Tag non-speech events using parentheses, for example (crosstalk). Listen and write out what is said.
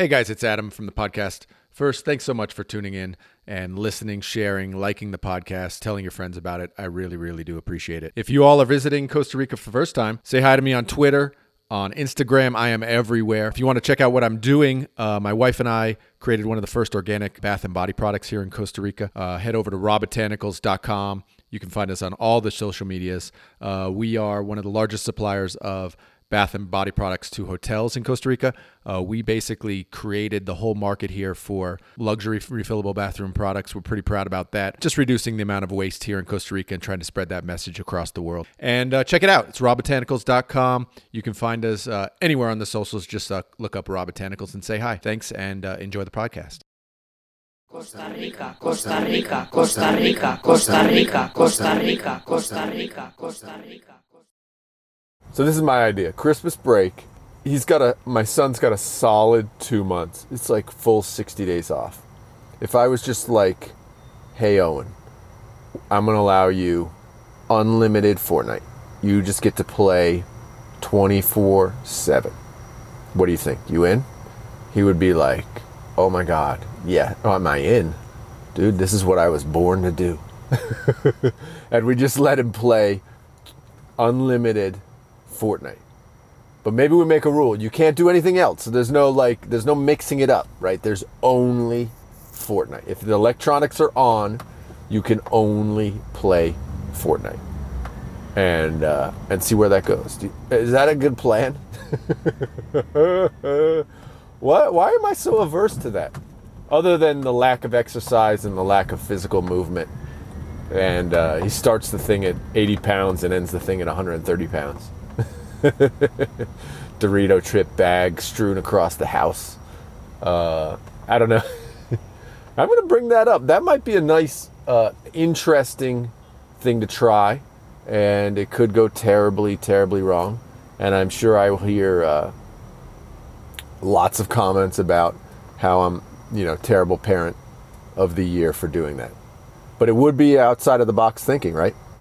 Hey guys, it's Adam from the podcast. First, thanks so much for tuning in and listening, sharing, liking the podcast, telling your friends about it. I really, really do appreciate it. If you all are visiting Costa Rica for the first time, say hi to me on Twitter, on Instagram. I am everywhere. If you want to check out what I'm doing, uh, my wife and I created one of the first organic bath and body products here in Costa Rica. Uh, head over to rawbotanicals.com. You can find us on all the social medias. Uh, we are one of the largest suppliers of bath and body products to hotels in Costa Rica. Uh, we basically created the whole market here for luxury refillable bathroom products. We're pretty proud about that. Just reducing the amount of waste here in Costa Rica and trying to spread that message across the world. And uh, check it out. It's rawbotanicals.com. You can find us uh, anywhere on the socials. Just uh, look up Raw Botanicals and say hi. Thanks and uh, enjoy the podcast. Costa Rica, Costa Rica, Costa Rica, Costa Rica, Costa Rica, Costa Rica, Costa Rica. So this is my idea. Christmas break. He's got a my son's got a solid 2 months. It's like full 60 days off. If I was just like, "Hey Owen, I'm going to allow you unlimited Fortnite. You just get to play 24/7." What do you think? You in? He would be like, "Oh my god. Yeah, oh, am I in? Dude, this is what I was born to do." (laughs) and we just let him play unlimited Fortnite. But maybe we make a rule. You can't do anything else. There's no like there's no mixing it up, right? There's only Fortnite. If the electronics are on, you can only play Fortnite. And uh, and see where that goes. Do, is that a good plan? (laughs) what? Why am I so averse to that? Other than the lack of exercise and the lack of physical movement, and uh, he starts the thing at 80 pounds and ends the thing at 130 pounds. (laughs) Dorito trip bag strewn across the house. Uh, I don't know. (laughs) I'm going to bring that up. That might be a nice, uh, interesting thing to try, and it could go terribly, terribly wrong. And I'm sure I will hear uh, lots of comments about how I'm, you know, terrible parent of the year for doing that. But it would be outside of the box thinking, right?